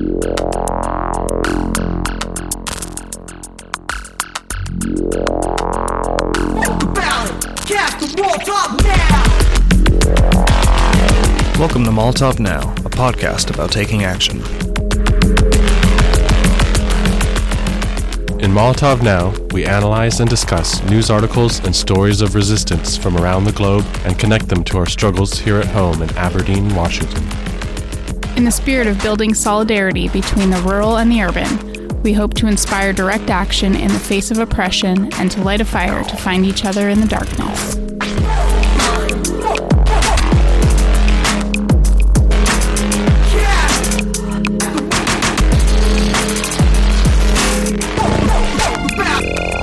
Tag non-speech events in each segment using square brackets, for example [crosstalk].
Welcome to Molotov Now, a podcast about taking action. In Molotov Now, we analyze and discuss news articles and stories of resistance from around the globe and connect them to our struggles here at home in Aberdeen, Washington. In the spirit of building solidarity between the rural and the urban, we hope to inspire direct action in the face of oppression and to light a fire to find each other in the darkness.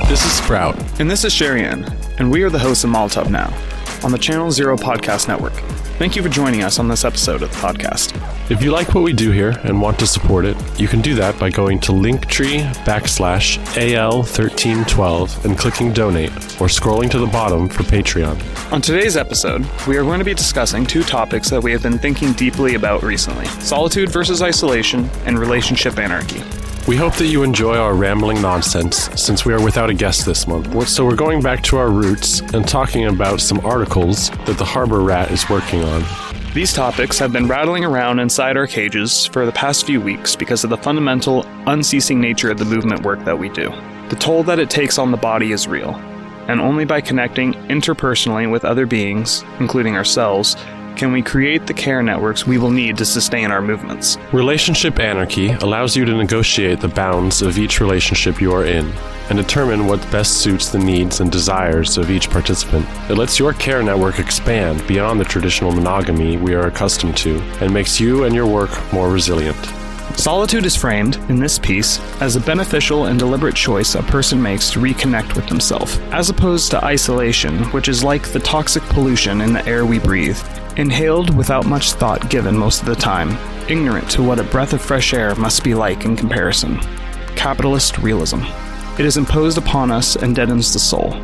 This is Sprout. And this is Sherry-Ann, and we are the hosts of Molotov Now on the Channel Zero Podcast Network. Thank you for joining us on this episode of the podcast. If you like what we do here and want to support it, you can do that by going to linktree backslash AL1312 and clicking donate, or scrolling to the bottom for Patreon. On today's episode, we are going to be discussing two topics that we have been thinking deeply about recently solitude versus isolation and relationship anarchy. We hope that you enjoy our rambling nonsense since we are without a guest this month. So we're going back to our roots and talking about some articles that the Harbor Rat is working on. These topics have been rattling around inside our cages for the past few weeks because of the fundamental, unceasing nature of the movement work that we do. The toll that it takes on the body is real, and only by connecting interpersonally with other beings, including ourselves, can we create the care networks we will need to sustain our movements. Relationship anarchy allows you to negotiate the bounds of each relationship you are in and determine what best suits the needs and desires of each participant. It lets your care network expand beyond the traditional monogamy we are accustomed to and makes you and your work more resilient. Solitude is framed, in this piece, as a beneficial and deliberate choice a person makes to reconnect with themselves, as opposed to isolation, which is like the toxic pollution in the air we breathe, inhaled without much thought given most of the time, ignorant to what a breath of fresh air must be like in comparison. Capitalist realism. It is imposed upon us and deadens the soul.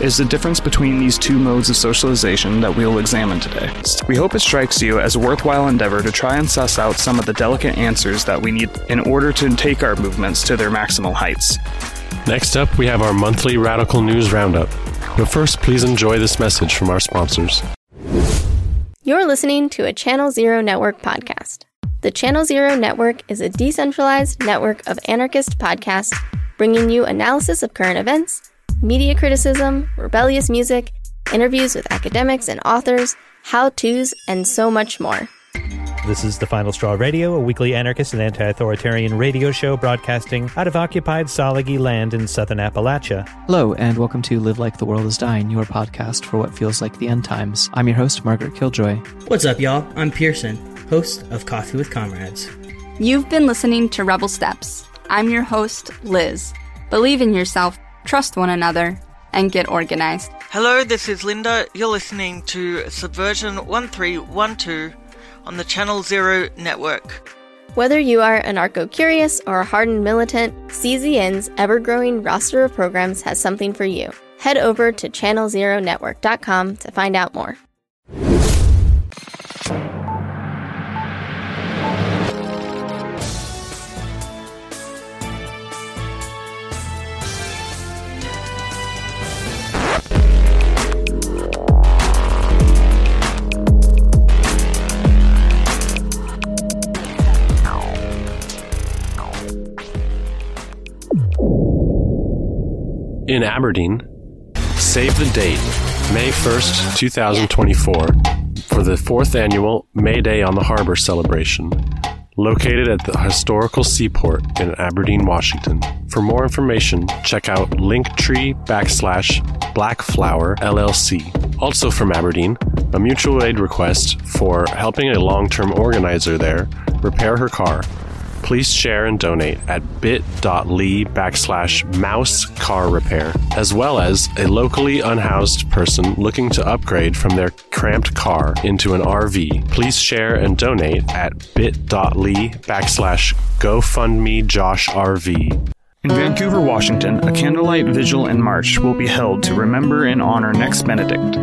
It is the difference between these two modes of socialization that we will examine today. We hope it strikes you as a worthwhile endeavor to try and suss out some of the delicate answers that we need in order to take our movements to their maximal heights. Next up, we have our monthly Radical News Roundup. But first, please enjoy this message from our sponsors. You're listening to a Channel Zero Network podcast. The Channel Zero Network is a decentralized network of anarchist podcasts bringing you analysis of current events, media criticism, rebellious music, interviews with academics and authors, how to's, and so much more. This is The Final Straw Radio, a weekly anarchist and anti authoritarian radio show broadcasting out of occupied Tsalagi land in southern Appalachia. Hello, and welcome to Live Like the World is Dying, your podcast for what feels like the end times. I'm your host, Margaret Killjoy. What's up, y'all? I'm Pearson, host of Coffee with Comrades. You've been listening to Rebel Steps. I'm your host, Liz. Believe in yourself, trust one another, and get organized. Hello, this is Linda. You're listening to Subversion 1312 on the Channel Zero network. Whether you are anarcho curious or a hardened militant, CZN's ever growing roster of programs has something for you. Head over to channelzeronetwork.com to find out more. In Aberdeen, save the date, May 1st, 2024, for the fourth annual May Day on the Harbor celebration, located at the historical seaport in Aberdeen, Washington. For more information, check out linktree backslash blackflower LLC. Also from Aberdeen, a mutual aid request for helping a long-term organizer there repair her car. Please share and donate at bit.ly backslash mouse car repair, as well as a locally unhoused person looking to upgrade from their cramped car into an RV. Please share and donate at bit.ly backslash GoFundMe Josh RV. In Vancouver, Washington, a candlelight vigil and march will be held to remember and honor Next Benedict,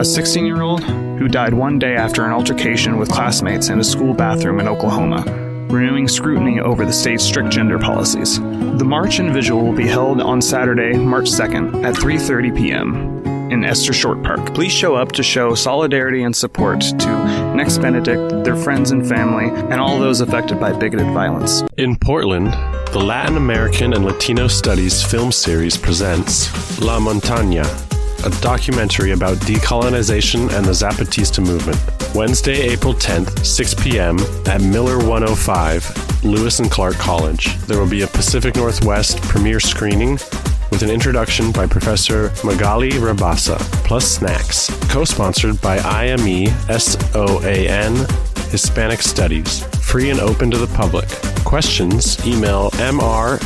a 16 year old who died one day after an altercation with classmates in a school bathroom in Oklahoma. Renewing scrutiny over the state's strict gender policies. The march and vigil will be held on Saturday, March 2nd at 3:30 p.m. in Esther Short Park. Please show up to show solidarity and support to Next Benedict, their friends and family, and all those affected by bigoted violence. In Portland, the Latin American and Latino Studies film series presents La Montaña, a documentary about decolonization and the Zapatista movement. Wednesday, April 10th, 6 p.m. at Miller 105, Lewis and Clark College. There will be a Pacific Northwest premiere screening with an introduction by Professor Magali Rabasa, plus snacks, co sponsored by IME SOAN Hispanic Studies, free and open to the public. Questions, email mrabasa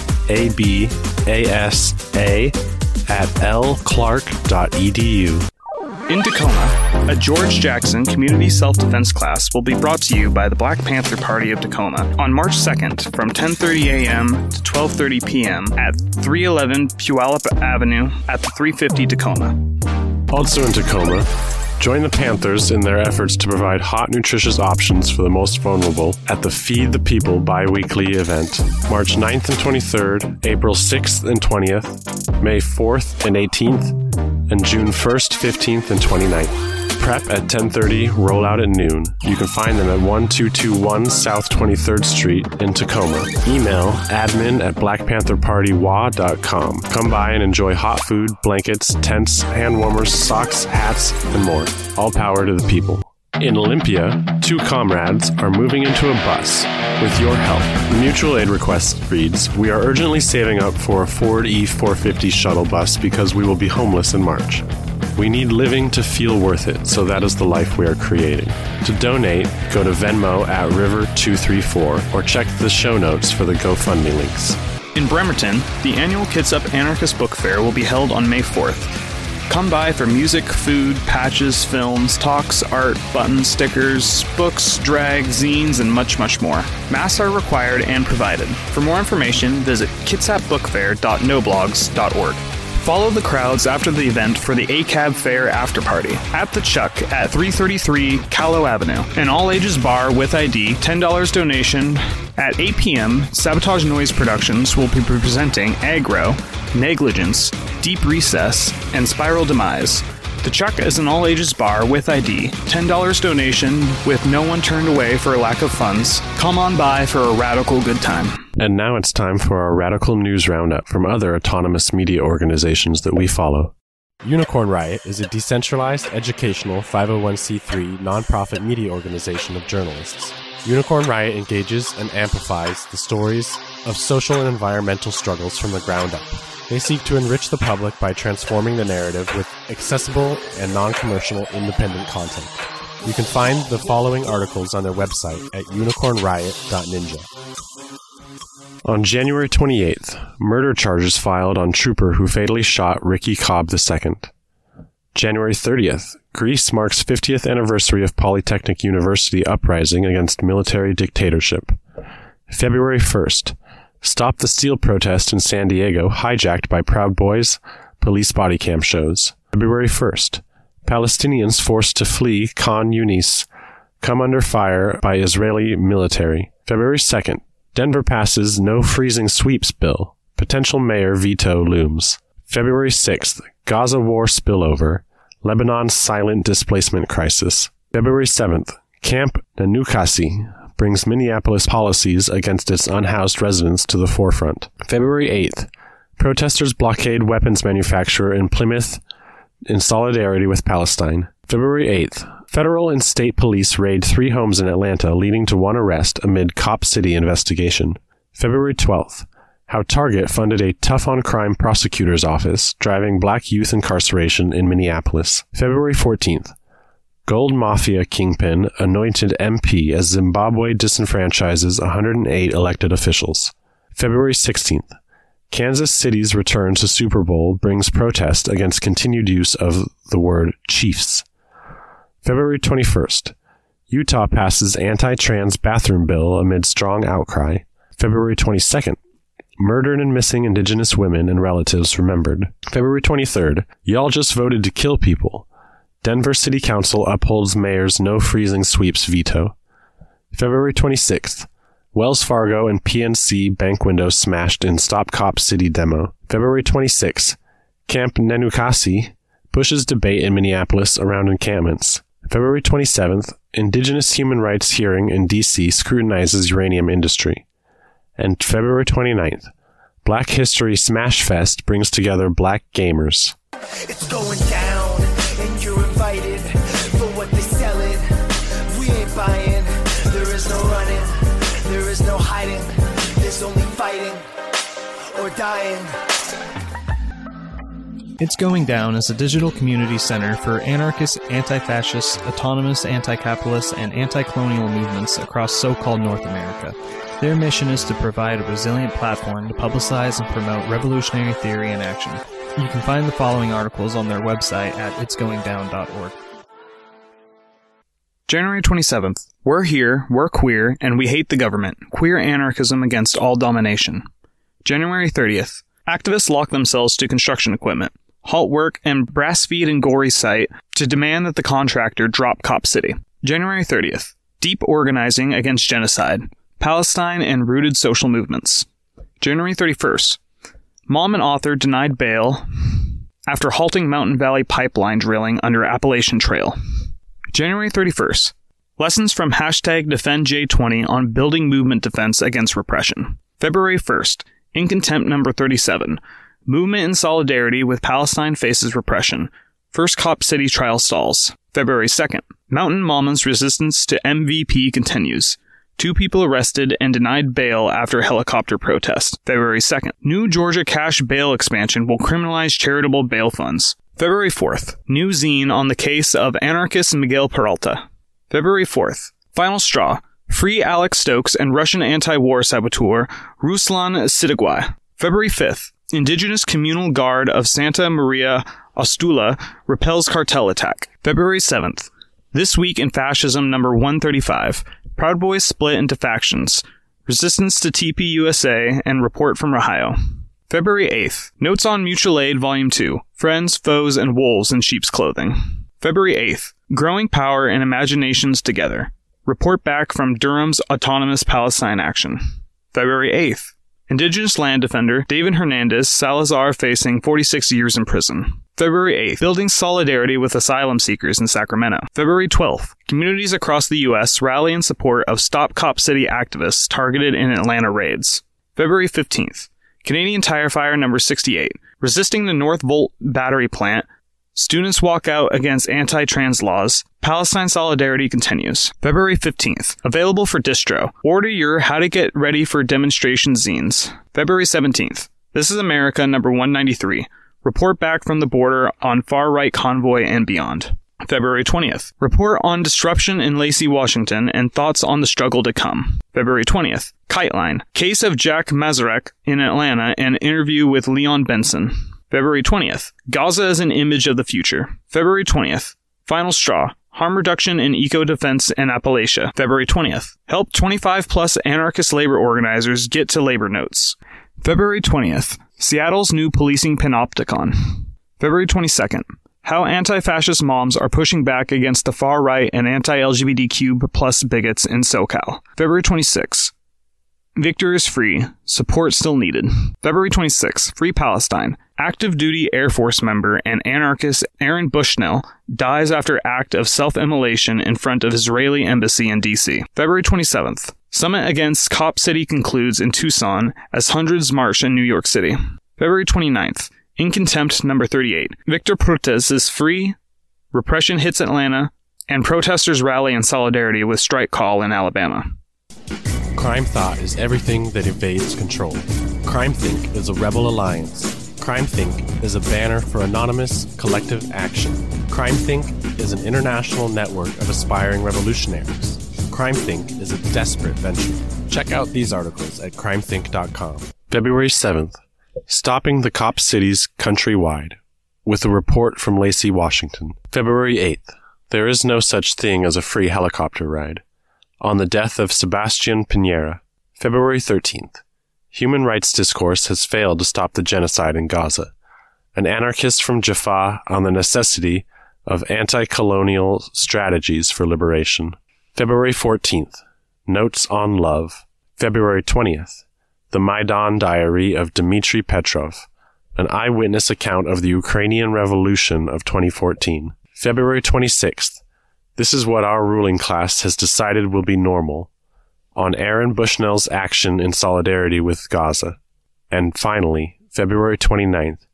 at lclark.edu. In Tacoma, a George Jackson community self-defense class will be brought to you by the Black Panther Party of Tacoma on March 2nd from 10:30 a.m. to 12:30 p.m. at 311 Puyallup Avenue at the 350 Tacoma. Also in Tacoma, join the Panthers in their efforts to provide hot, nutritious options for the most vulnerable at the Feed the People bi weekly event, March 9th and 23rd, April 6th and 20th, May 4th and 18th, and June 1st, 15th, and 29th. Prep at 10:30, roll out at noon. You can find them at 1221 South 23rd Street in Tacoma. Email admin at blackpantherpartywa.com. Come by and enjoy hot food, blankets, tents, hand warmers, socks, hats, and more. All power to the people. In Olympia, two comrades are moving into a bus with your help. Mutual aid request reads We are urgently saving up for a Ford E450 shuttle bus because we will be homeless in March. We need living to feel worth it, so that is the life we are creating. To donate, go to Venmo at River234 or check the show notes for the GoFundMe links. In Bremerton, the annual Kitsap Anarchist Book Fair will be held on May 4th. Come by for music, food, patches, films, talks, art, buttons, stickers, books, drag, zines, and much, much more. Masks are required and provided. For more information, visit kitsapbookfair.noblogs.org. Follow the crowds after the event for the ACAB Fair after party at the Chuck at 333 Callow Avenue. An all ages bar with ID, $10 donation. At 8 p.m., Sabotage Noise Productions will be presenting Aggro, Negligence, Deep Recess, and Spiral Demise. The Chuck is an all ages bar with ID, $10 donation with no one turned away for a lack of funds. Come on by for a radical good time. And now it's time for our radical news roundup from other autonomous media organizations that we follow. Unicorn Riot is a decentralized, educational 501c3 nonprofit media organization of journalists. Unicorn Riot engages and amplifies the stories of social and environmental struggles from the ground up. They seek to enrich the public by transforming the narrative with accessible and non commercial independent content. You can find the following articles on their website at unicornriot.ninja. On January 28th, murder charges filed on trooper who fatally shot Ricky Cobb II. January 30th, Greece marks 50th anniversary of Polytechnic University uprising against military dictatorship. February 1st, Stop the Steal protest in San Diego hijacked by Proud Boys, police body cam shows. February 1st, Palestinians forced to flee Khan Yunis come under fire by Israeli military. February 2nd, Denver passes no freezing sweeps bill. Potential mayor veto looms. February 6th, Gaza war spillover. Lebanon's silent displacement crisis. February 7th, Camp Nenookaasi brings Minneapolis policies against its unhoused residents to the forefront. February 8th, protesters blockade weapons manufacturer in Plymouth in solidarity with Palestine. February 8th, federal and state police raid three homes in Atlanta, leading to one arrest amid Cop City investigation. February 12th, how Target funded a tough on crime prosecutor's office, driving black youth incarceration in Minneapolis. February 14th, Gold Mafia kingpin anointed MP as Zimbabwe disenfranchises 108 elected officials. February 16th, Kansas City's return to Super Bowl brings protest against continued use of the word Chiefs. February 21st, Utah passes anti trans bathroom bill amid strong outcry. February 22nd, murdered and missing Indigenous women and relatives remembered. February 23rd, y'all just voted to kill people. Denver City Council upholds mayor's no freezing sweeps veto. February 26th, Wells Fargo and PNC bank windows smashed in Stop Cop City demo. February 26th. Camp Nenookaasi pushes debate in Minneapolis around encampments. February 27th. Indigenous Human Rights hearing in D.C. scrutinizes uranium industry. And February 29th. Black History Smash Fest brings together black gamers. It's going down, and you're invited for what they. We ain't buying, there is no running, there is no hiding, there's only fighting or dying. It's Going Down is a digital community center for anarchist, anti fascist, autonomous, anti capitalist, and anti colonial movements across so called North America. Their mission is to provide a resilient platform to publicize and promote revolutionary theory and action. You can find the following articles on their website at itsgoingdown.org. January 27th. We're here, we're queer, and we hate the government. Queer anarchism against all domination. January 30th. Activists lock themselves to construction equipment, halt work, and Brasfield and Gorrie site to demand that the contractor drop Cop City. January 30th. Deep organizing against genocide, Palestine, and rooted social movements. January 31st. Mom and author denied bail after halting Mountain Valley pipeline drilling under Appalachian Trail. January 31st. Lessons from hashtag DefendJ20 on building movement defense against repression. February 1st. In Contempt number 37. Movement in solidarity with Palestine faces repression. First Cop City trial stalls. February 2nd. Mountain Mama's resistance to MVP continues. Two people arrested and denied bail after helicopter protest. February 2nd. New Georgia cash bail expansion will criminalize charitable bail funds. February 4th. New zine on the case of anarchist Miguel Peralta. February 4th. Final straw. Free Alex Stokes and Russian anti-war saboteur Ruslan Siddiqi. February 5th. Indigenous Communal Guard of Santa Maria Ostula repels cartel attack. February 7th. This week in fascism number 135. Proud Boys split into factions. Resistance to TPUSA and report from Ohio. February 8th. Notes on Mutual Aid Volume 2. Friends, Foes, and Wolves in Sheep's Clothing. February 8th. Growing Power and Imaginations Together. Report back from Durham's Autonomous Palestine Action. February 8th. Indigenous land defender David Hernandez Salazar facing 46 years in prison. February 8th. Building solidarity with asylum seekers in Sacramento. February 12th. Communities across the U.S. rally in support of Stop Cop City activists targeted in Atlanta raids. February 15th. Canadian Tire Fire number 68. Resisting the Northvolt battery plant. Students walk out against anti trans laws. Palestine solidarity continues. February 15th. Available for distro. Order your How to Get Ready for Demonstration zines. February 17th. This is America number 193. Report back from the border on far right convoy and beyond. February 20th. Report on disruption in Lacey, Washington, and thoughts on the struggle to come. February 20th. Kiteline. Case of Jack Mazurek in Atlanta and interview with Leon Benson. February 20th. Gaza as an image of the future. February 20th. Final straw. Harm reduction in eco defense in Appalachia. February 20th. Help 25 plus anarchist labor organizers get to labor notes. February 20th. Seattle's new policing panopticon. February 22nd. How anti fascist moms are pushing back against the far right and anti LGBTQ plus bigots in SoCal. February 26th. Victor is free. Support still needed. February 26, Free Palestine. Active duty Air Force member and anarchist Aaron Bushnell dies after act of self immolation in front of Israeli embassy in DC. February 27th. Summit against Cop City concludes in Tucson as hundreds march in New York City. February 29th. In Contempt number 38. Victor Puertas is free. Repression hits Atlanta. And protesters rally in solidarity with strike call in Alabama. Crime Thought is everything that evades control. CrimethInc is a rebel alliance. CrimethInc is a banner for anonymous, collective action. CrimethInc is an international network of aspiring revolutionaries. CrimethInc is a desperate venture. Check out these articles at crimethinc.com. February 7th. Stopping the Cop Cities Countrywide. With a report from Lacey, Washington. February 8th. There is no such thing as a free helicopter ride. On the death of Sebastian Pinera. February 13th. Human rights discourse has failed to stop the genocide in Gaza. An anarchist from Jaffa on the necessity of anti colonial strategies for liberation. February 14th. Notes on Love. February 20th, the Maidan Diary of Dmitry Petrov, an eyewitness account of the Ukrainian Revolution of 2014. February 26th, this is what our ruling class has decided will be normal, on Aaron Bushnell's action in solidarity with Gaza. And finally, February 29th,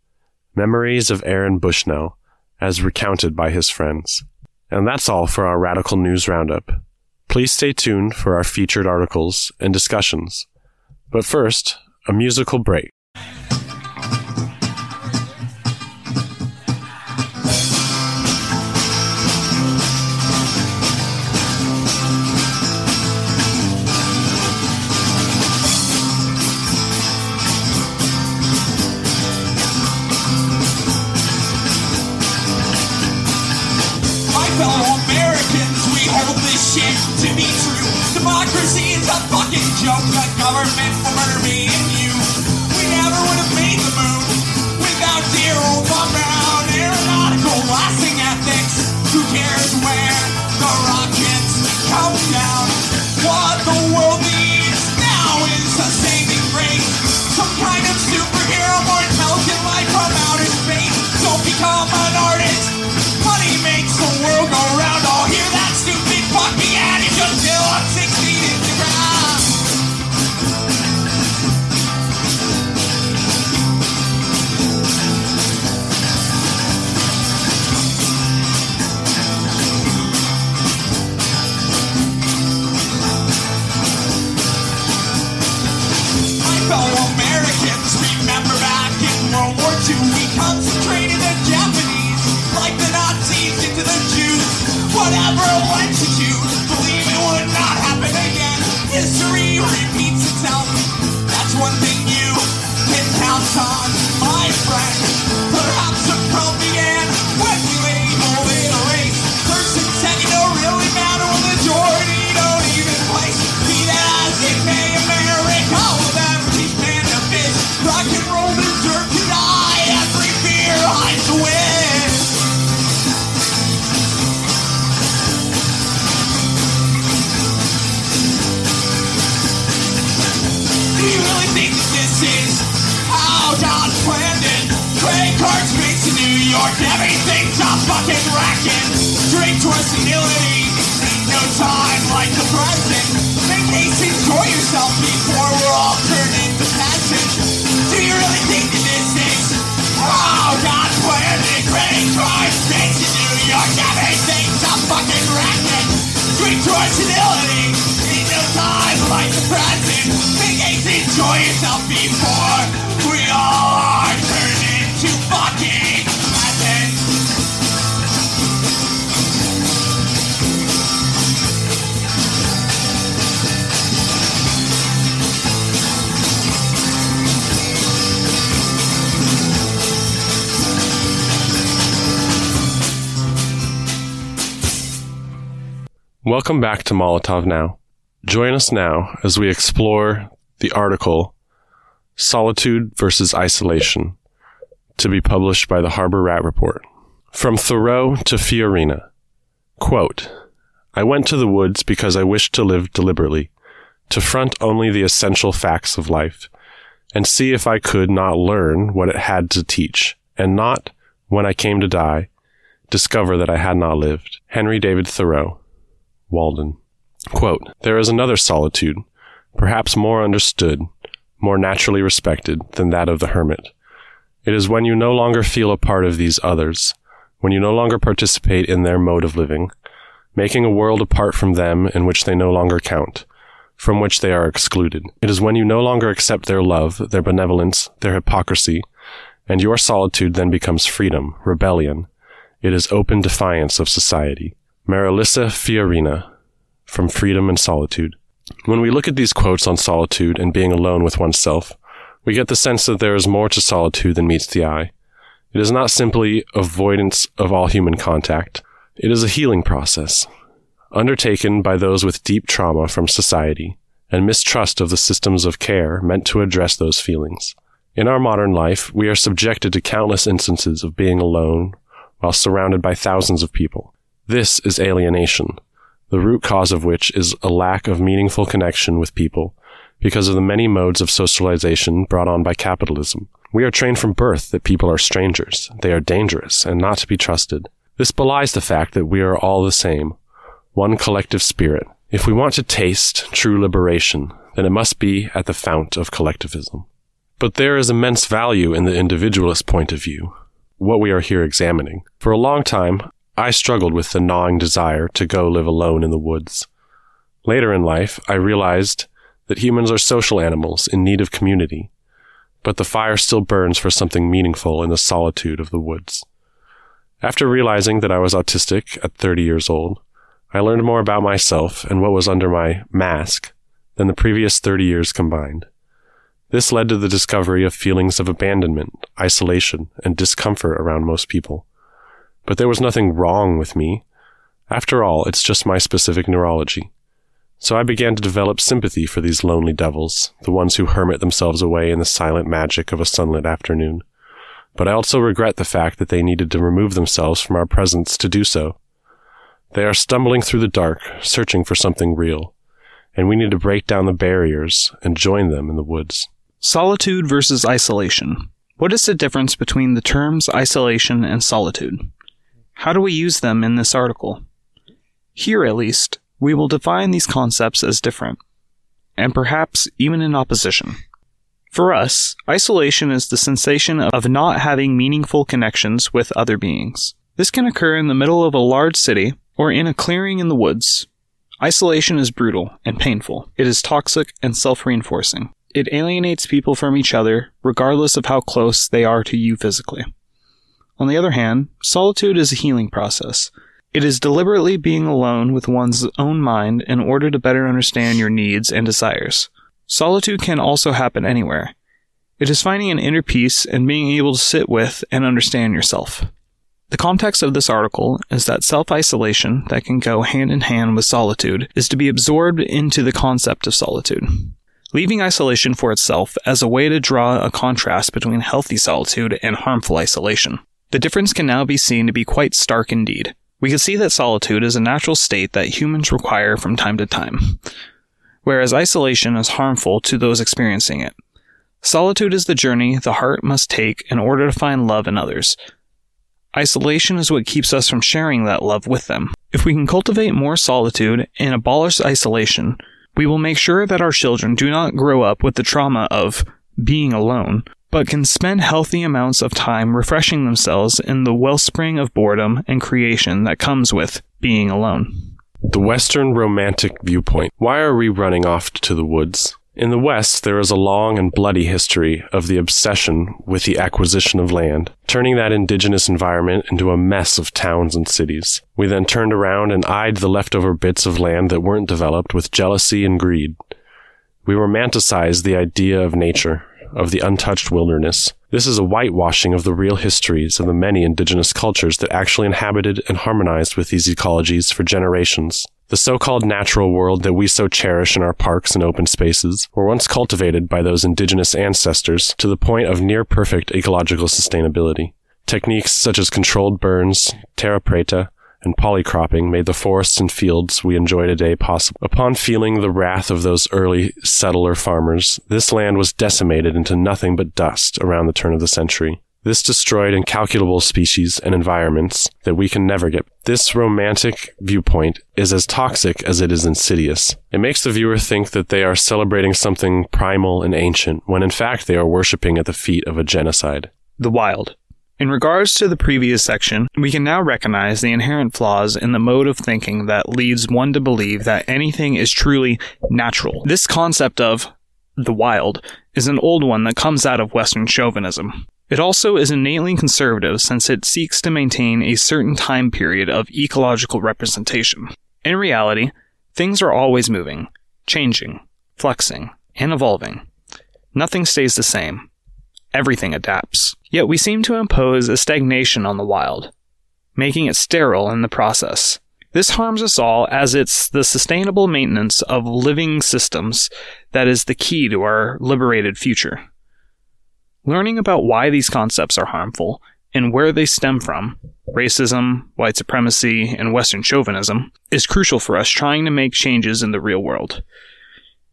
Memories of Aaron Bushnell, as recounted by his friends. And that's all for our Radical News Roundup. Please stay tuned for our featured articles and discussions. But first, a musical break. Joke. The government will murder me York, everything's a fucking racket. Drink to senility, no time like the present. Make haste, enjoy yourself before we're all turned into peasants. Do you really think that this is how God planned it? Credit cards based in New York, everything's a fucking racket. Drink to senility, no time like the present. Make haste, enjoy yourself Welcome back to Molotov Now. Join us now as we explore the article Solitude versus Isolation to be published by the Harbor Rat Report. From Thoreau to Fiorina. Quote, I went to the woods because I wished to live deliberately, to front only the essential facts of life, and see if I could not learn what it had to teach, and not, when I came to die, discover that I had not lived. Henry David Thoreau. Walden. Quote, There is another solitude, perhaps more understood, more naturally respected than that of the hermit. It is when you no longer feel a part of these others, when you no longer participate in their mode of living, making a world apart from them in which they no longer count, from which they are excluded. It is when you no longer accept their love, their benevolence, their hypocrisy, and your solitude then becomes freedom, rebellion. It is open defiance of society. Marilissa Fiorina, from Freedom and Solitude. When we look at these quotes on solitude and being alone with oneself, we get the sense that there is more to solitude than meets the eye. It is not simply avoidance of all human contact. It is a healing process, undertaken by those with deep trauma from society and mistrust of the systems of care meant to address those feelings. In our modern life, we are subjected to countless instances of being alone while surrounded by thousands of people. This is alienation, the root cause of which is a lack of meaningful connection with people because of the many modes of socialization brought on by capitalism. We are trained from birth that people are strangers, they are dangerous, and not to be trusted. This belies the fact that we are all the same, one collective spirit. If we want to taste true liberation, then it must be at the fount of collectivism. But there is immense value in the individualist point of view, what we are here examining. For a long time, I struggled with the gnawing desire to go live alone in the woods. Later in life, I realized that humans are social animals in need of community, but the fire still burns for something meaningful in the solitude of the woods. After realizing that I was autistic at 30 years old, I learned more about myself and what was under my mask than the previous 30 years combined. This led to the discovery of feelings of abandonment, isolation, and discomfort around most people. But there was nothing wrong with me. After all, it's just my specific neurology. So I began to develop sympathy for these lonely devils, the ones who hermit themselves away in the silent magic of a sunlit afternoon. But I also regret the fact that they needed to remove themselves from our presence to do so. They are stumbling through the dark, searching for something real, and we need to break down the barriers and join them in the woods. Solitude versus isolation. What is the difference between the terms isolation and solitude? How do we use them in this article? Here, at least, we will define these concepts as different, and perhaps even in opposition. For us, isolation is the sensation of not having meaningful connections with other beings. This can occur in the middle of a large city or in a clearing in the woods. Isolation is brutal and painful. It is toxic and self reinforcing. It alienates people from each other, regardless of how close they are to you physically. On the other hand, solitude is a healing process. It is deliberately being alone with one's own mind in order to better understand your needs and desires. Solitude can also happen anywhere. It is finding an inner peace and being able to sit with and understand yourself. The context of this article is that self isolation that can go hand in hand with solitude is to be absorbed into the concept of solitude. Leaving isolation for itself as a way to draw a contrast between healthy solitude and harmful isolation. The difference can now be seen to be quite stark indeed. We can see that solitude is a natural state that humans require from time to time, whereas isolation is harmful to those experiencing it. Solitude is the journey the heart must take in order to find love in others. Isolation is what keeps us from sharing that love with them. If we can cultivate more solitude and abolish isolation, we will make sure that our children do not grow up with the trauma of being alone, but can spend healthy amounts of time refreshing themselves in the wellspring of boredom and creation that comes with being alone. The Western Romantic Viewpoint. Why are we running off to the woods? In the West, there is a long and bloody history of the obsession with the acquisition of land, turning that indigenous environment into a mess of towns and cities. We then turned around and eyed the leftover bits of land that weren't developed with jealousy and greed. We romanticized the idea of nature, of the untouched wilderness. This is a whitewashing of the real histories of the many indigenous cultures that actually inhabited and harmonized with these ecologies for generations. The so-called natural world that we so cherish in our parks and open spaces were once cultivated by those indigenous ancestors to the point of near perfect ecological sustainability. Techniques such as controlled burns, terra preta, and polycropping made the forests and fields we enjoy today possible. Upon feeling the wrath of those early settler farmers, this land was decimated into nothing but dust around the turn of the century. This destroyed incalculable species and environments that we can never get. This romantic viewpoint is as toxic as it is insidious. It makes the viewer think that they are celebrating something primal and ancient, when in fact they are worshipping at the feet of a genocide. The wild. In regards to the previous section, we can now recognize the inherent flaws in the mode of thinking that leads one to believe that anything is truly natural. This concept of the wild is an old one that comes out of Western chauvinism. It also is innately conservative since it seeks to maintain a certain time period of ecological representation. In reality, things are always moving, changing, flexing, and evolving. Nothing stays the same. Everything adapts. Yet we seem to impose a stagnation on the wild, making it sterile in the process. This harms us all as it's the sustainable maintenance of living systems that is the key to our liberated future. Learning about why these concepts are harmful and where they stem from, racism, white supremacy, and Western chauvinism, is crucial for us trying to make changes in the real world.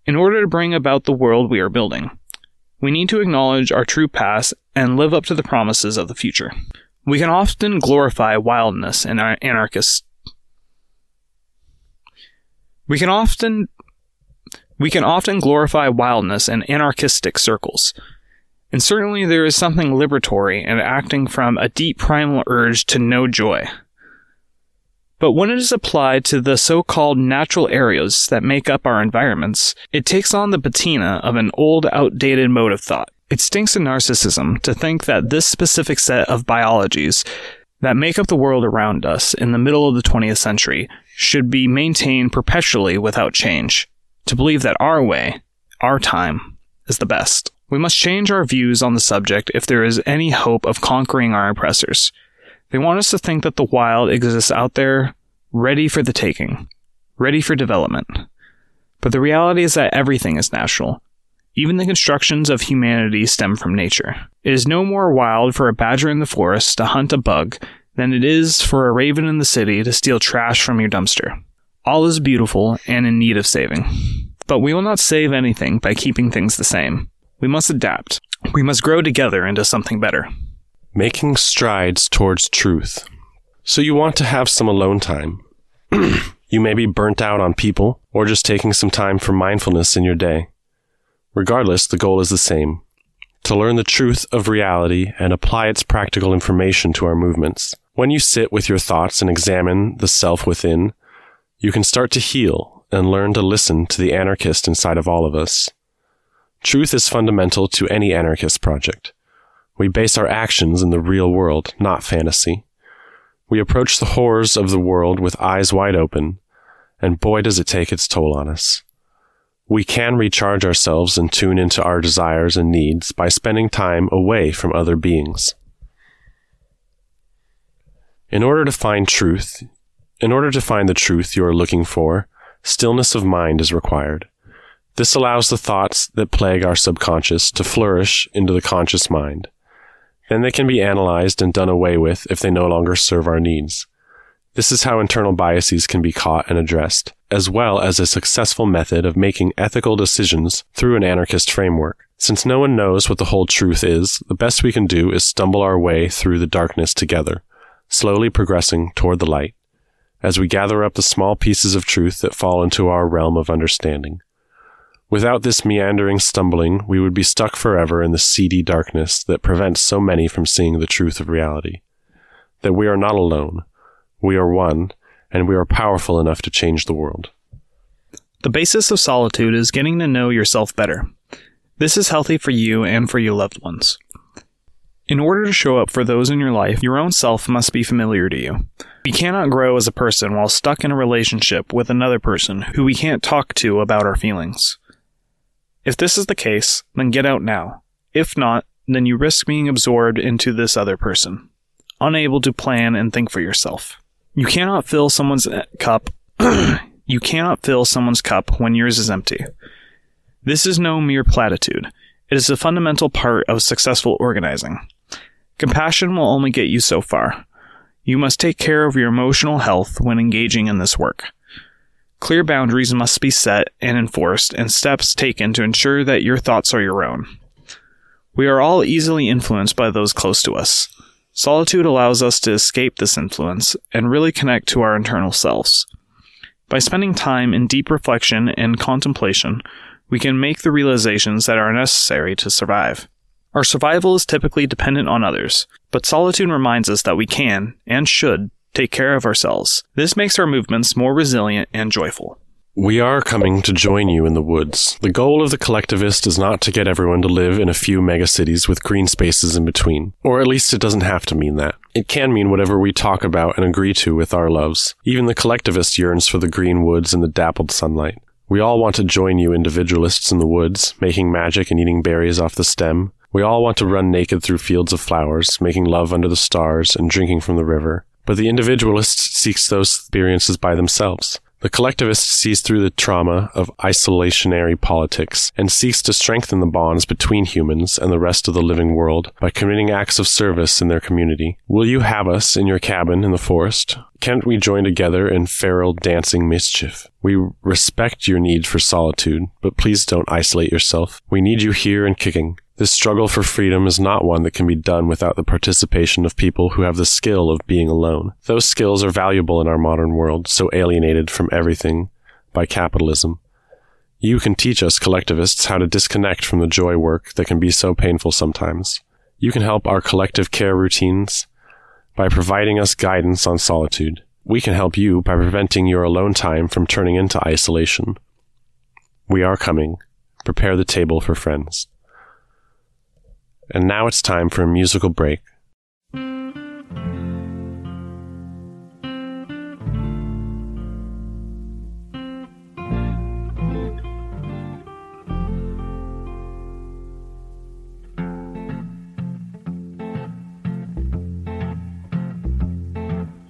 In order to bring about the world we are building, we need to acknowledge our true past and live up to the promises of the future. We can often glorify wildness in our anarchist. We can often we can often glorify wildness in anarchistic circles. And certainly there is something liberatory in acting from a deep primal urge to know joy. But when it is applied to the so called natural areas that make up our environments, it takes on the patina of an old, outdated mode of thought. It stinks of narcissism to think that this specific set of biologies that make up the world around us in the middle of the 20th century should be maintained perpetually without change. To believe that our way, our time, is the best. We must change our views on the subject if there is any hope of conquering our oppressors. They want us to think that the wild exists out there, ready for the taking, ready for development. But the reality is that everything is natural. Even the constructions of humanity stem from nature. It is no more wild for a badger in the forest to hunt a bug than it is for a raven in the city to steal trash from your dumpster. All is beautiful and in need of saving. But we will not save anything by keeping things the same. We must adapt. We must grow together into something better. Making strides towards truth. So you want to have some alone time. [clears throat] you may be burnt out on people, or just taking some time for mindfulness in your day. Regardless, the goal is the same to learn the truth of reality and apply its practical information to our movements. When you sit with your thoughts and examine the self within, you can start to heal and learn to listen to the anarchist inside of all of us. Truth is fundamental to any anarchist project. We base our actions in the real world, not fantasy. We approach the horrors of the world with eyes wide open, and boy does it take its toll on us. We can recharge ourselves and tune into our desires and needs by spending time away from other beings. In order to find truth, in order to find the truth you are looking for, stillness of mind is required. This allows the thoughts that plague our subconscious to flourish into the conscious mind. Then they can be analyzed and done away with if they no longer serve our needs. This is how internal biases can be caught and addressed, as well as a successful method of making ethical decisions through an anarchist framework. Since no one knows what the whole truth is, the best we can do is stumble our way through the darkness together, slowly progressing toward the light, as we gather up the small pieces of truth that fall into our realm of understanding. Without this meandering stumbling, we would be stuck forever in the seedy darkness that prevents so many from seeing the truth of reality. That we are not alone. We are one, and we are powerful enough to change the world. The basis of solitude is getting to know yourself better. This is healthy for you and for your loved ones. In order to show up for those in your life, your own self must be familiar to you. We cannot grow as a person while stuck in a relationship with another person who we can't talk to about our feelings. If this is the case, then get out now. If not, then you risk being absorbed into this other person, unable to plan and think for yourself. You cannot fill someone's eh, cup. [clears throat] you cannot fill someone's cup when yours is empty. This is no mere platitude. It is a fundamental part of successful organizing. Compassion will only get you so far. You must take care of your emotional health when engaging in this work. Clear boundaries must be set and enforced, and steps taken to ensure that your thoughts are your own. We are all easily influenced by those close to us. Solitude allows us to escape this influence and really connect to our internal selves. By spending time in deep reflection and contemplation, we can make the realizations that are necessary to survive. Our survival is typically dependent on others, but solitude reminds us that we can, and should, take care of ourselves. This makes our movements more resilient and joyful. We are coming to join you in the woods. The goal of the collectivist is not to get everyone to live in a few megacities with green spaces in between. Or at least it doesn't have to mean that. It can mean whatever we talk about and agree to with our loves. Even the collectivist yearns for the green woods and the dappled sunlight. We all want to join you individualists in the woods, making magic and eating berries off the stem. We all want to run naked through fields of flowers, making love under the stars and drinking from the river. But the individualist seeks those experiences by themselves. The collectivist sees through the trauma of isolationary politics and seeks to strengthen the bonds between humans and the rest of the living world by committing acts of service in their community. Will you have us in your cabin in the forest? Can't we join together in feral dancing mischief? We respect your need for solitude, but please don't isolate yourself. We need you here and kicking. This struggle for freedom is not one that can be done without the participation of people who have the skill of being alone. Those skills are valuable in our modern world, so alienated from everything by capitalism. You can teach us collectivists how to disconnect from the joy work that can be so painful sometimes. You can help our collective care routines by providing us guidance on solitude. We can help you by preventing your alone time from turning into isolation. We are coming. Prepare the table for friends. And now it's time for a musical break.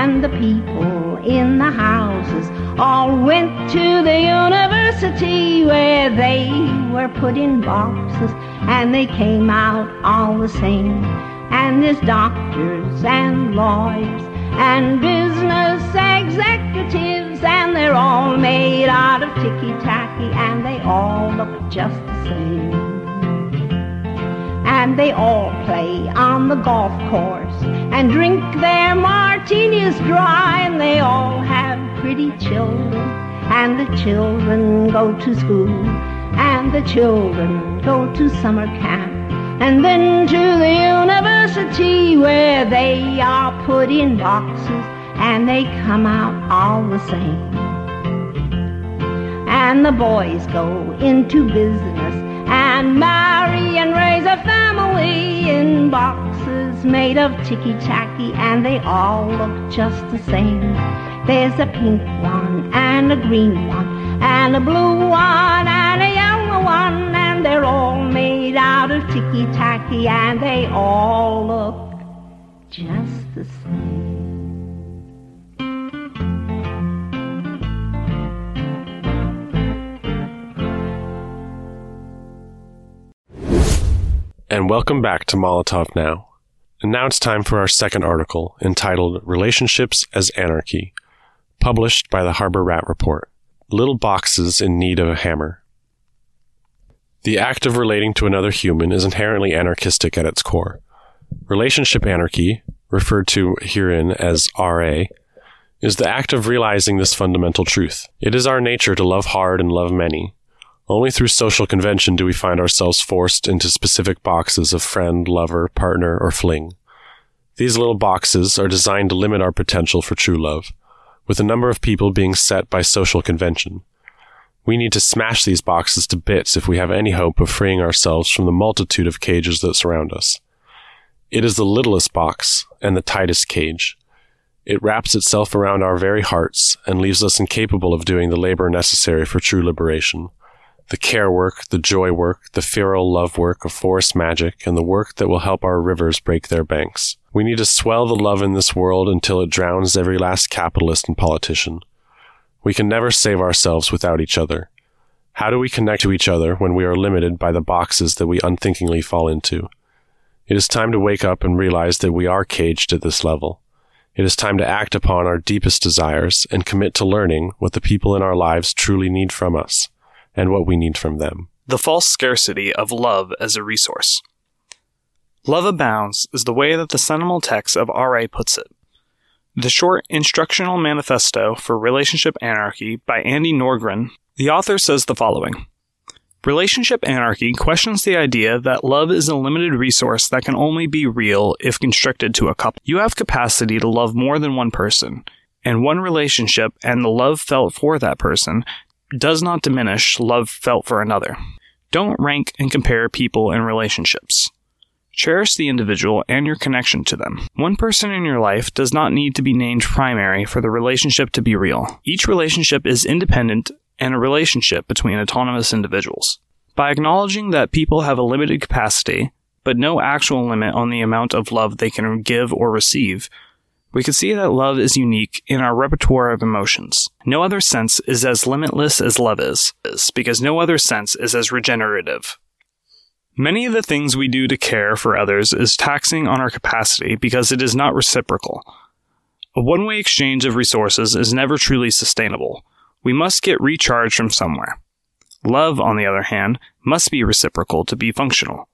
and the people in the houses all went to the university where they were put in boxes and they came out all the same. And there's doctors and lawyers and business executives and they're all made out of ticky tacky and they all look just the same and they all play on the golf course and drink their martinis dry and they all have pretty children. And the children go to school and the children go to summer camp and then to the university where they are put in boxes and they come out all the same. And the boys go into business and marry and raise a family in boxes made of ticky tacky, and they all look just the same. There's a pink one and a green one and a blue one and a yellow one, and they're all made out of ticky tacky, and they all look just the same. And welcome back to Molotov Now. And now it's time for our second article entitled Relationships as Anarchy, published by the Harbor Rat Report. Little boxes in need of a hammer. The act of relating to another human is inherently anarchistic at its core. Relationship anarchy, referred to herein as RA, is the act of realizing this fundamental truth. It is our nature to love hard and love many, only through social convention do we find ourselves forced into specific boxes of friend, lover, partner, or fling. These little boxes are designed to limit our potential for true love, with the number of people being set by social convention. We need to smash these boxes to bits if we have any hope of freeing ourselves from the multitude of cages that surround us. It is the littlest box and the tightest cage. It wraps itself around our very hearts and leaves us incapable of doing the labor necessary for true liberation the care work, the joy work, the feral love work of forest magic, and the work that will help our rivers break their banks. We need to swell the love in this world until it drowns every last capitalist and politician. We can never save ourselves without each other. How do we connect to each other when we are limited by the boxes that we unthinkingly fall into? It is time to wake up and realize that we are caged at this level. It is time to act upon our deepest desires and commit to learning what the people in our lives truly need from us and what we need from them. The false scarcity of love as a resource. Love abounds is the way that the seminal text of R.A. puts it. The short instructional manifesto for relationship anarchy by Andie Nordgren, the author says the following. Relationship anarchy questions the idea that love is a limited resource that can only be real if constricted to a couple. You have capacity to love more than one person, and one relationship and the love felt for that person does not diminish love felt for another. Don't rank and compare people and relationships. Cherish the individual and your connection to them. One person in your life does not need to be named primary for the relationship to be real. Each relationship is independent and a relationship between autonomous individuals. By acknowledging that people have a limited capacity, but no actual limit on the amount of love they can give or receive, we can see that love is unique in our repertoire of emotions. No other sense is as limitless as love is, because no other sense is as regenerative. Many of the things we do to care for others is taxing on our capacity because it is not reciprocal. A one way exchange of resources is never truly sustainable. We must get recharged from somewhere. Love, on the other hand, must be reciprocal to be functional.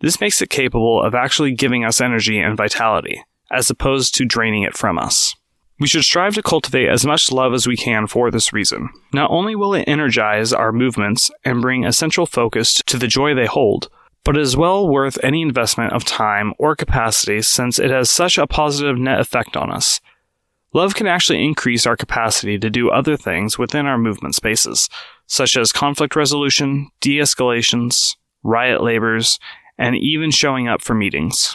This makes it capable of actually giving us energy and vitality, as opposed to draining it from us. We should strive to cultivate as much love as we can for this reason. Not only will it energize our movements and bring essential focus to the joy they hold, but it is well worth any investment of time or capacity since it has such a positive net effect on us. Love can actually increase our capacity to do other things within our movement spaces, such as conflict resolution, de escalations, riot labors, and even showing up for meetings.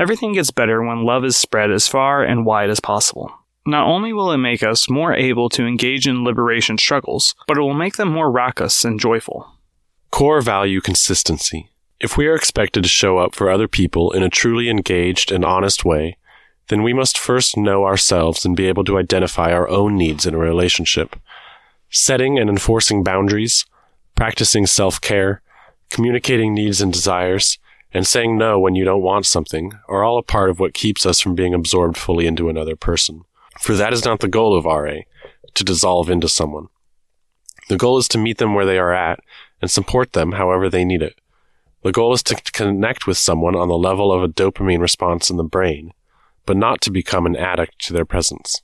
Everything gets better when love is spread as far and wide as possible. Not only will it make us more able to engage in liberation struggles, but it will make them more raucous and joyful. Core value consistency. If we are expected to show up for other people in a truly engaged and honest way, then we must first know ourselves and be able to identify our own needs in a relationship. Setting and enforcing boundaries, practicing self care, communicating needs and desires, and saying no when you don't want something are all a part of what keeps us from being absorbed fully into another person. For that is not the goal of RA, to dissolve into someone. The goal is to meet them where they are at and support them however they need it. The goal is to connect with someone on the level of a dopamine response in the brain, but not to become an addict to their presence.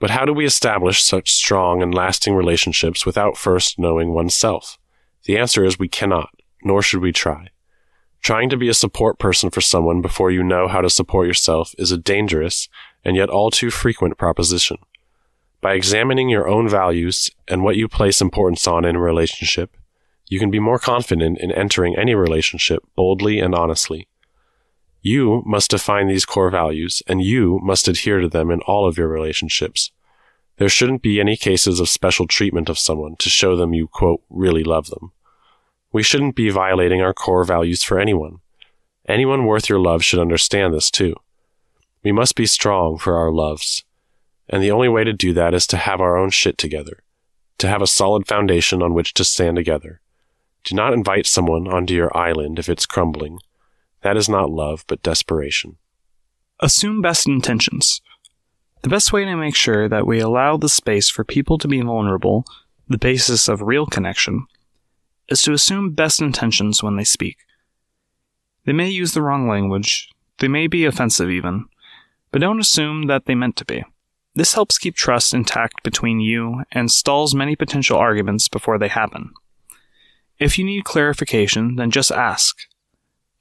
But how do we establish such strong and lasting relationships without first knowing oneself? The answer is we cannot, nor should we try. Trying to be a support person for someone before you know how to support yourself is a dangerous and yet all too frequent proposition. By examining your own values and what you place importance on in a relationship, you can be more confident in entering any relationship boldly and honestly. You must define these core values, and you must adhere to them in all of your relationships. There shouldn't be any cases of special treatment of someone to show them you, quote, really love them. We shouldn't be violating our core values for anyone. Anyone worth your love should understand this too. We must be strong for our loves. And the only way to do that is to have our own shit together, to have a solid foundation on which to stand together. Do not invite someone onto your island if it's crumbling. That is not love, but desperation. Assume best intentions. The best way to make sure that we allow the space for people to be vulnerable, the basis of real connection, is to assume best intentions when they speak. They may use the wrong language, they may be offensive even, but don't assume that they meant to be. This helps keep trust intact between you and stalls many potential arguments before they happen. If you need clarification, then just ask.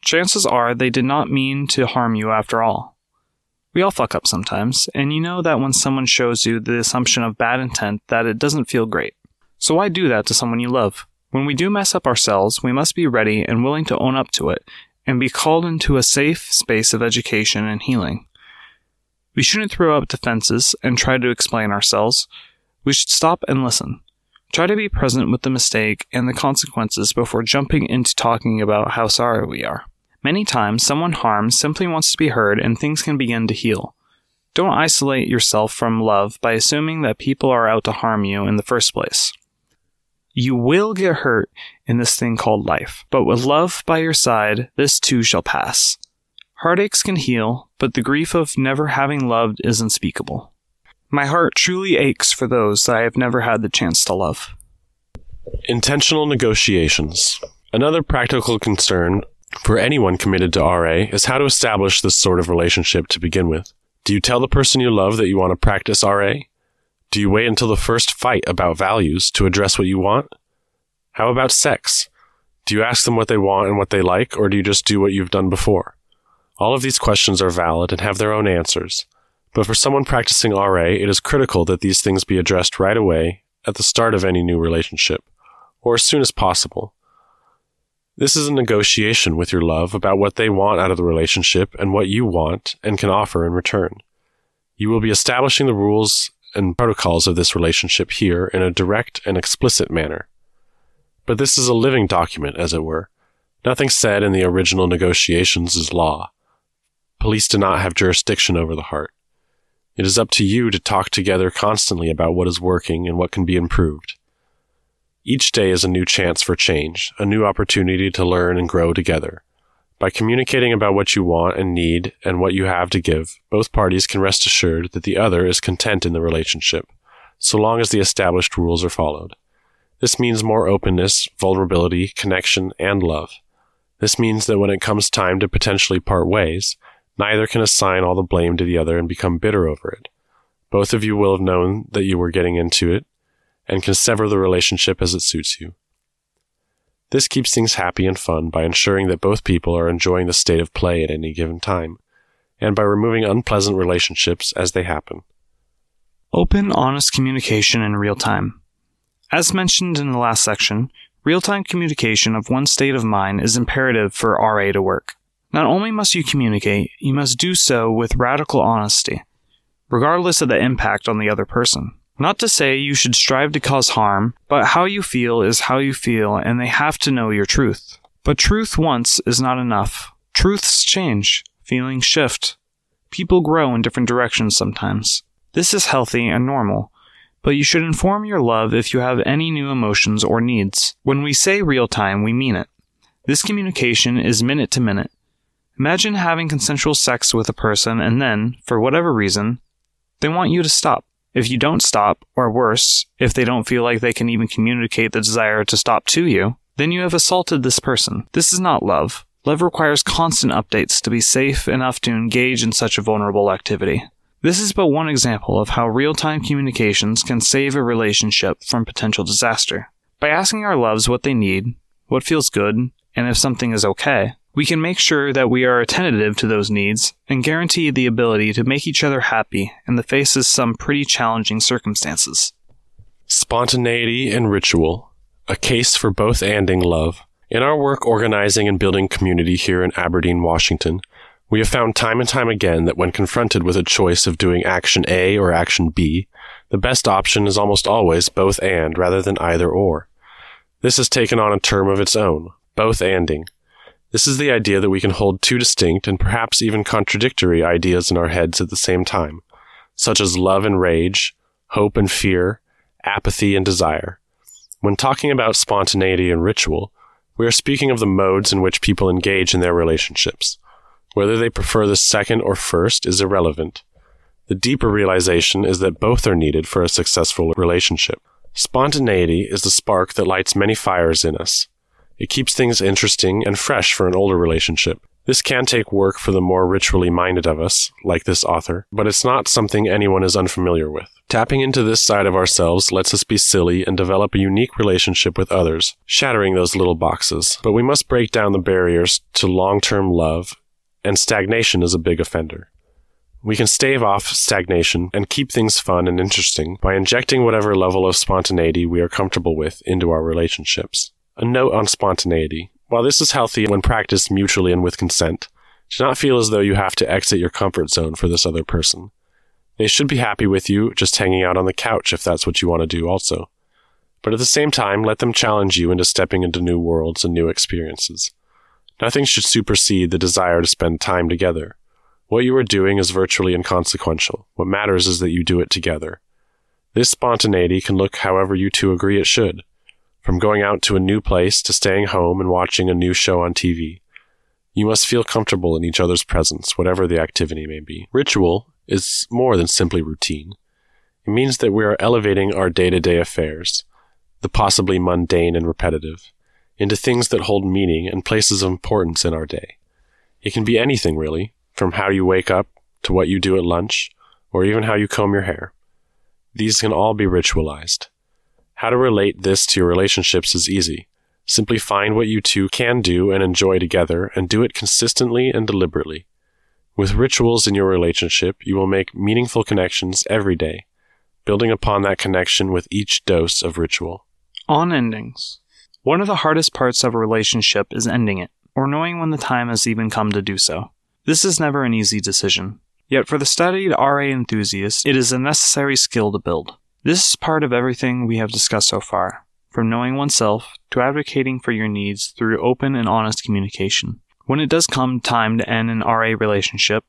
Chances are they did not mean to harm you after all. We all fuck up sometimes, and you know that when someone shows you the assumption of bad intent that it doesn't feel great. So why do that to someone you love? When we do mess up ourselves, we must be ready and willing to own up to it and be called into a safe space of education and healing. We shouldn't throw up defenses and try to explain ourselves. We should stop and listen. Try to be present with the mistake and the consequences before jumping into talking about how sorry we are. Many times, someone harmed simply wants to be heard and things can begin to heal. Don't isolate yourself from love by assuming that people are out to harm you in the first place. You will get hurt in this thing called life, but with love by your side, this too shall pass. Heartaches can heal, but the grief of never having loved is unspeakable. My heart truly aches for those that I have never had the chance to love. Intentional negotiations. Another practical concern for anyone committed to RA is how to establish this sort of relationship to begin with. Do you tell the person you love that you want to practice RA? Do you wait until the first fight about values to address what you want? How about sex? Do you ask them what they want and what they like, or do you just do what you've done before? All of these questions are valid and have their own answers. But for someone practicing RA, it is critical that these things be addressed right away at the start of any new relationship, or as soon as possible. This is a negotiation with your love about what they want out of the relationship and what you want and can offer in return. You will be establishing the rules and protocols of this relationship here in a direct and explicit manner. But this is a living document, as it were. Nothing said in the original negotiations is law. Police do not have jurisdiction over the heart. It is up to you to talk together constantly about what is working and what can be improved. Each day is a new chance for change, a new opportunity to learn and grow together. By communicating about what you want and need and what you have to give, both parties can rest assured that the other is content in the relationship, so long as the established rules are followed. This means more openness, vulnerability, connection, and love. This means that when it comes time to potentially part ways, neither can assign all the blame to the other and become bitter over it. Both of you will have known that you were getting into it and can sever the relationship as it suits you. This keeps things happy and fun by ensuring that both people are enjoying the state of play at any given time, and by removing unpleasant relationships as they happen. Open, honest communication in real time. As mentioned in the last section, real time communication of one state of mind is imperative for RA to work. Not only must you communicate, you must do so with radical honesty, regardless of the impact on the other person. Not to say you should strive to cause harm, but how you feel is how you feel, and they have to know your truth. But truth once is not enough. Truths change, feelings shift. People grow in different directions sometimes. This is healthy and normal, but you should inform your love if you have any new emotions or needs. When we say real time, we mean it. This communication is minute to minute. Imagine having consensual sex with a person and then, for whatever reason, they want you to stop. If you don't stop, or worse, if they don't feel like they can even communicate the desire to stop to you, then you have assaulted this person. This is not love. Love requires constant updates to be safe enough to engage in such a vulnerable activity. This is but one example of how real time communications can save a relationship from potential disaster. By asking our loves what they need, what feels good, and if something is okay, we can make sure that we are attentive to those needs and guarantee the ability to make each other happy in the face of some pretty challenging circumstances. Spontaneity and ritual, a case for both anding love. In our work organizing and building community here in Aberdeen, Washington, we have found time and time again that when confronted with a choice of doing action A or action B, the best option is almost always both and rather than either or. This has taken on a term of its own, both anding. This is the idea that we can hold two distinct and perhaps even contradictory ideas in our heads at the same time, such as love and rage, hope and fear, apathy and desire. When talking about spontaneity and ritual, we are speaking of the modes in which people engage in their relationships. Whether they prefer the second or first is irrelevant. The deeper realization is that both are needed for a successful relationship. Spontaneity is the spark that lights many fires in us. It keeps things interesting and fresh for an older relationship. This can take work for the more ritually minded of us, like this author, but it's not something anyone is unfamiliar with. Tapping into this side of ourselves lets us be silly and develop a unique relationship with others, shattering those little boxes. But we must break down the barriers to long term love, and stagnation is a big offender. We can stave off stagnation and keep things fun and interesting by injecting whatever level of spontaneity we are comfortable with into our relationships. A note on spontaneity. While this is healthy when practiced mutually and with consent, do not feel as though you have to exit your comfort zone for this other person. They should be happy with you just hanging out on the couch if that's what you want to do also. But at the same time, let them challenge you into stepping into new worlds and new experiences. Nothing should supersede the desire to spend time together. What you are doing is virtually inconsequential. What matters is that you do it together. This spontaneity can look however you two agree it should from going out to a new place to staying home and watching a new show on TV. You must feel comfortable in each other's presence, whatever the activity may be. Ritual is more than simply routine. It means that we are elevating our day to day affairs, the possibly mundane and repetitive, into things that hold meaning and places of importance in our day. It can be anything, really, from how you wake up to what you do at lunch, or even how you comb your hair. These can all be ritualized. How to relate this to your relationships is easy. Simply find what you two can do and enjoy together and do it consistently and deliberately. With rituals in your relationship, you will make meaningful connections every day, building upon that connection with each dose of ritual. On endings. One of the hardest parts of a relationship is ending it, or knowing when the time has even come to do so. This is never an easy decision. Yet for the studied RA enthusiast, it is a necessary skill to build. This is part of everything we have discussed so far. from knowing oneself to advocating for your needs through open and honest communication. When it does come time to end an RA relationship,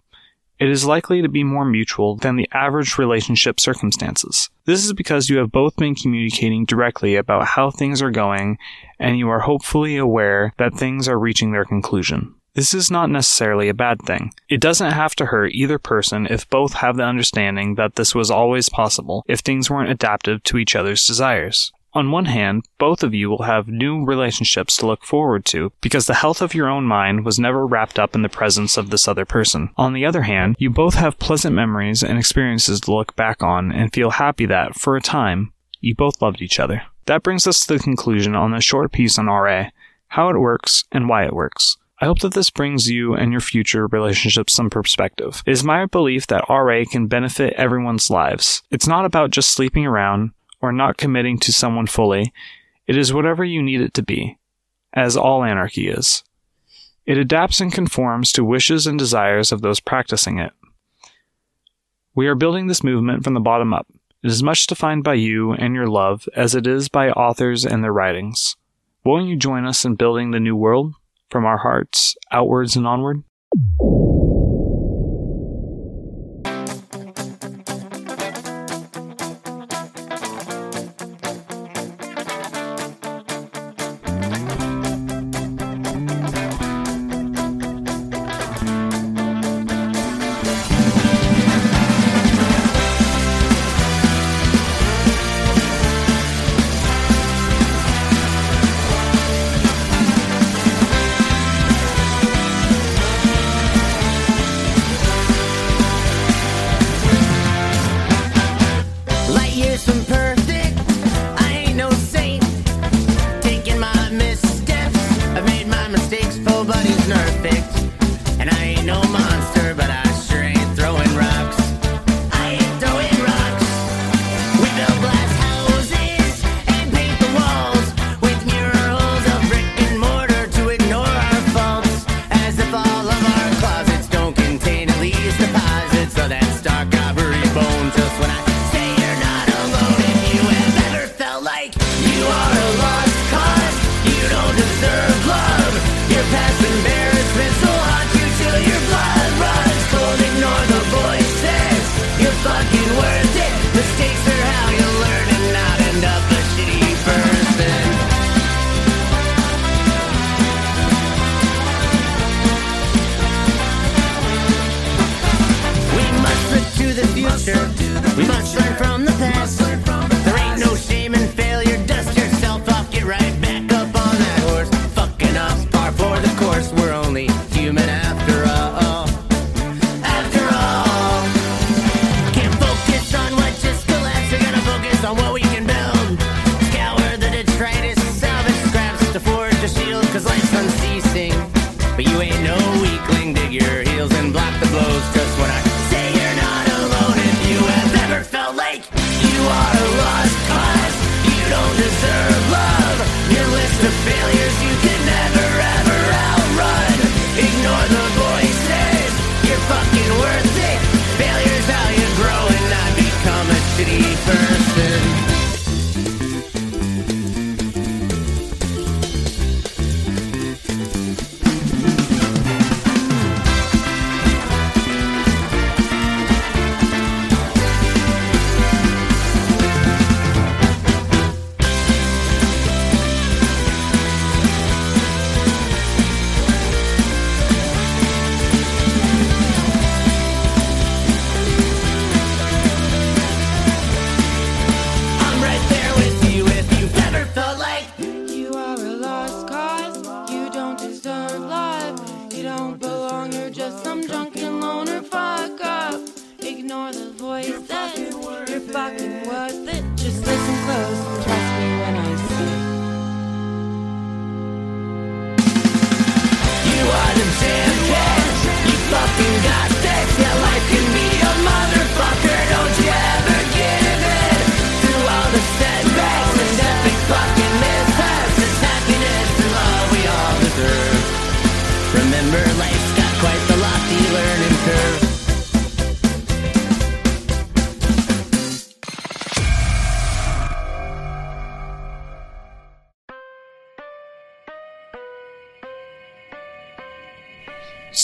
it is likely to be more mutual than the average relationship circumstances. This is because you have both been communicating directly about how things are going and you are hopefully aware that things are reaching their conclusion. This is not necessarily a bad thing. It doesn't have to hurt either person if both have the understanding that this was always possible if things weren't adaptive to each other's desires. On one hand, both of you will have new relationships to look forward to because the health of your own mind was never wrapped up in the presence of this other person. On the other hand, you both have pleasant memories and experiences to look back on and feel happy that, for a time, you both loved each other. That brings us to the conclusion on this short piece on RA, how it works and why it works. I hope that this brings you and your future relationships some perspective. It is my belief that RA can benefit everyone's lives. It's not about just sleeping around or not committing to someone fully. It is whatever you need it to be, as all anarchy is. It adapts and conforms to wishes and desires of those practicing it. We are building this movement from the bottom up. It is much defined by you and your love as it is by authors and their writings. Won't you join us in building the new world from our hearts outwards and onward? Shitty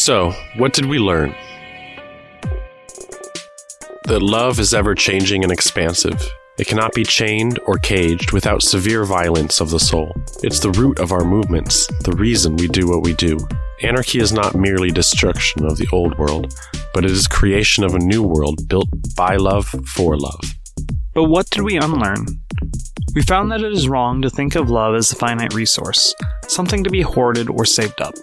So, what did we learn? That love is ever changing and expansive. It cannot be chained or caged without severe violence of the soul. It's the root of our movements, the reason we do what we do. Anarchy is not merely destruction of the old world, but it is creation of a new world built by love for love. But what did we unlearn? We found that it is wrong to think of love as a finite resource, something to be hoarded or saved up.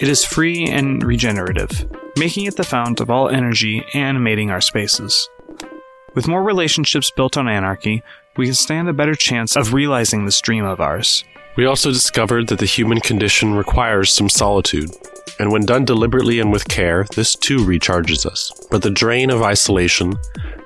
It is free and regenerative, making it the fount of all energy animating our spaces. With more relationships built on anarchy, we can stand a better chance of realizing this dream of ours. We also discovered that the human condition requires some solitude, and when done deliberately and with care, this too recharges us. But the drain of isolation,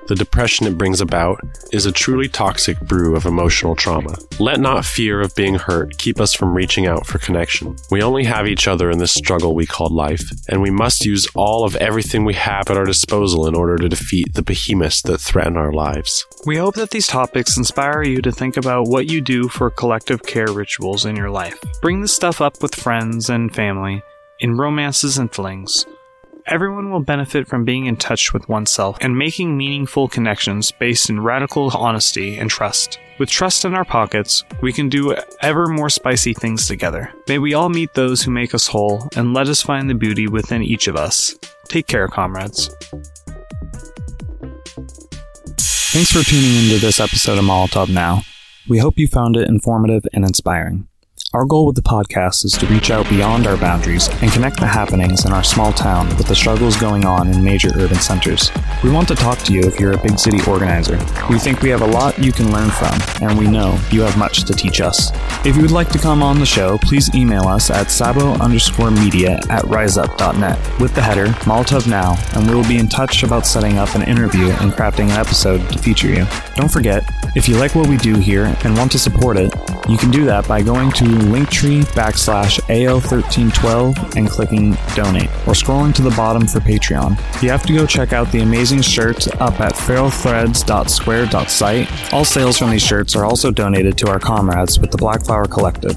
the depression it brings about, is a truly toxic brew of emotional trauma. Let not fear of being hurt keep us from reaching out for connection. We only have each other in this struggle we call life, and we must use all of everything we have at our disposal in order to defeat the behemoths that threaten our lives. We hope that these topics inspire you to think about what you do for collective care rituals in your life. Bring this stuff up with friends and family, in romances and flings. Everyone will benefit from being in touch with oneself and making meaningful connections based in radical honesty and trust. With trust in our pockets, we can do ever more spicy things together. May we all meet those who make us whole and let us find the beauty within each of us. Take care, comrades. Thanks for tuning into this episode of Molotov Now. We hope you found it informative and inspiring. Our goal with the podcast is to reach out beyond our boundaries and connect the happenings in our small town with the struggles going on in major urban centers. We want to talk to you if you're a big city organizer. We think we have a lot you can learn from, and we know you have much to teach us. If you would like to come on the show, please email us at sabo underscore media at riseup.net with the header Molotov Now, and we will be in touch about setting up an interview and crafting an episode to feature you. Don't forget, if you like what we do here and want to support it, you can do that by going to linktree backslash AO1312 and clicking donate, or scrolling to the bottom for Patreon. You have to go check out the amazing shirts up at feralthreads.square.site. All sales from these shirts are also donated to our comrades with the Black Flower Collective.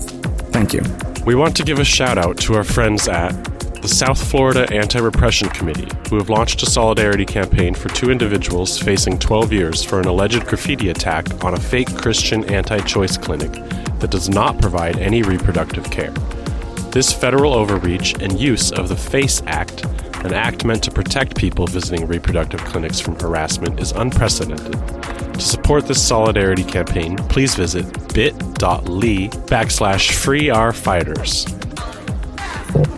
Thank you. We want to give a shout out to our friends at the South Florida Anti Repression Committee, who have launched a solidarity campaign for two individuals facing 12 years for an alleged graffiti attack on a fake Christian anti choice clinic that does not provide any reproductive care. This federal overreach and use of the FACE Act, an act meant to protect people visiting reproductive clinics from harassment, is unprecedented. To support this solidarity campaign, please visit bit.ly backslash free our fighters.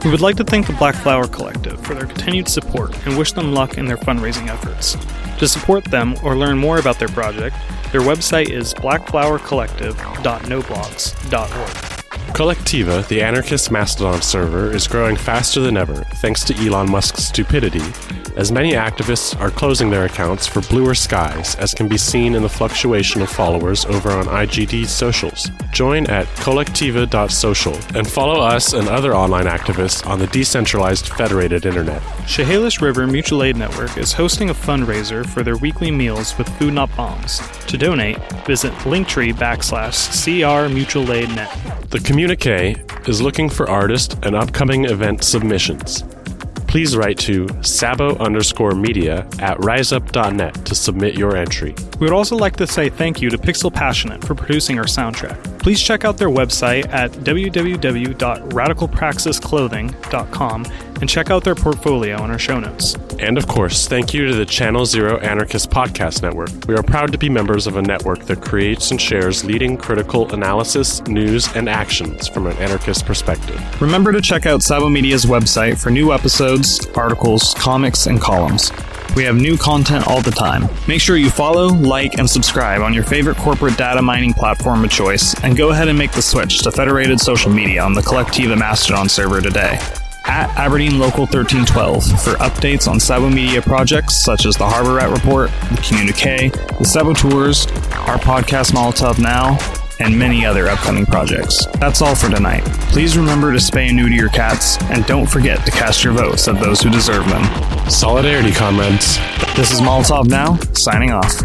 We would like to thank the Black Flower Collective for their continued support and wish them luck in their fundraising efforts. To support them or learn more about their project, their website is blackflowercollective.noblogs.org. Kolektiva, the anarchist Mastodon server, is growing faster than ever thanks to Elon Musk's stupidity, as many activists are closing their accounts for bluer skies, as can be seen in the fluctuation of followers over on IGD's socials. Join at kolektiva.social and follow us and other online activists on the decentralized federated internet. Chehalis River Mutual Aid Network is hosting a fundraiser for their weekly meals with Food Not Bombs. To donate, visit linktree backslash CR Mutual Aid Net. The communique is looking for artist and upcoming event submissions. Please write to sabo underscore media at riseup.net to submit your entry. We would also like to say thank you to Pixel Passionate for producing our soundtrack. Please check out their website at www.radicalpraxisclothing.com and check out their portfolio in our show notes. And of course, thank you to the Channel Zero Anarchist Podcast Network. We are proud to be members of a network that creates and shares leading critical analysis, news, and actions from an anarchist perspective. Remember to check out Sabo Media's website for new episodes, articles, comics, and columns. We have new content all the time. Make sure you follow, like, and subscribe on your favorite corporate data mining platform of choice, and go ahead and make the switch to federated social media on the Kolektiva Mastodon server today. At Aberdeen Local 1312 for updates on Sabo Media projects such as the Harbor Rat Report, the Communique, the Sabo Tours, our podcast Molotov Now, and many other upcoming projects. That's all for tonight. Please remember to spay and neuter your cats, and don't forget to cast your votes of those who deserve them. Solidarity, comrades. This is Molotov Now, signing off.